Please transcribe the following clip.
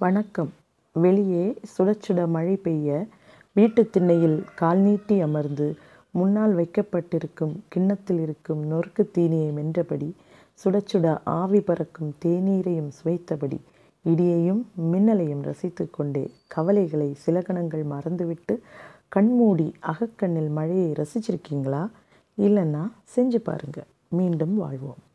வணக்கம். வெளியே சுடச்சுட மழை பெய்ய வீட்டு திண்ணையில் கால் நீட்டி அமர்ந்து முன்னால் வைக்கப்பட்டிருக்கும் கிண்ணத்தில் இருக்கும் நொறுக்குத் தீனியை மென்றபடி சுடச்சுட ஆவி பறக்கும் தேநீரையும் சுவைத்தபடி இடியையும் மின்னலையும் ரசித்து கொண்டே கவலைகளை சில கணங்கள் மறந்துவிட்டு கண்மூடி அகக்கண்ணில் மழையை ரசிச்சிருக்கீங்களா? இல்லைன்னா செஞ்சு பாருங்க. மீண்டும் வாழ்வோம்.